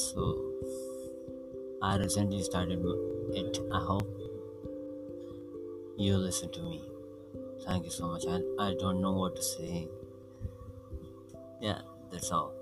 so a recent start at R listen to me thank you so much I don't know what see داؤ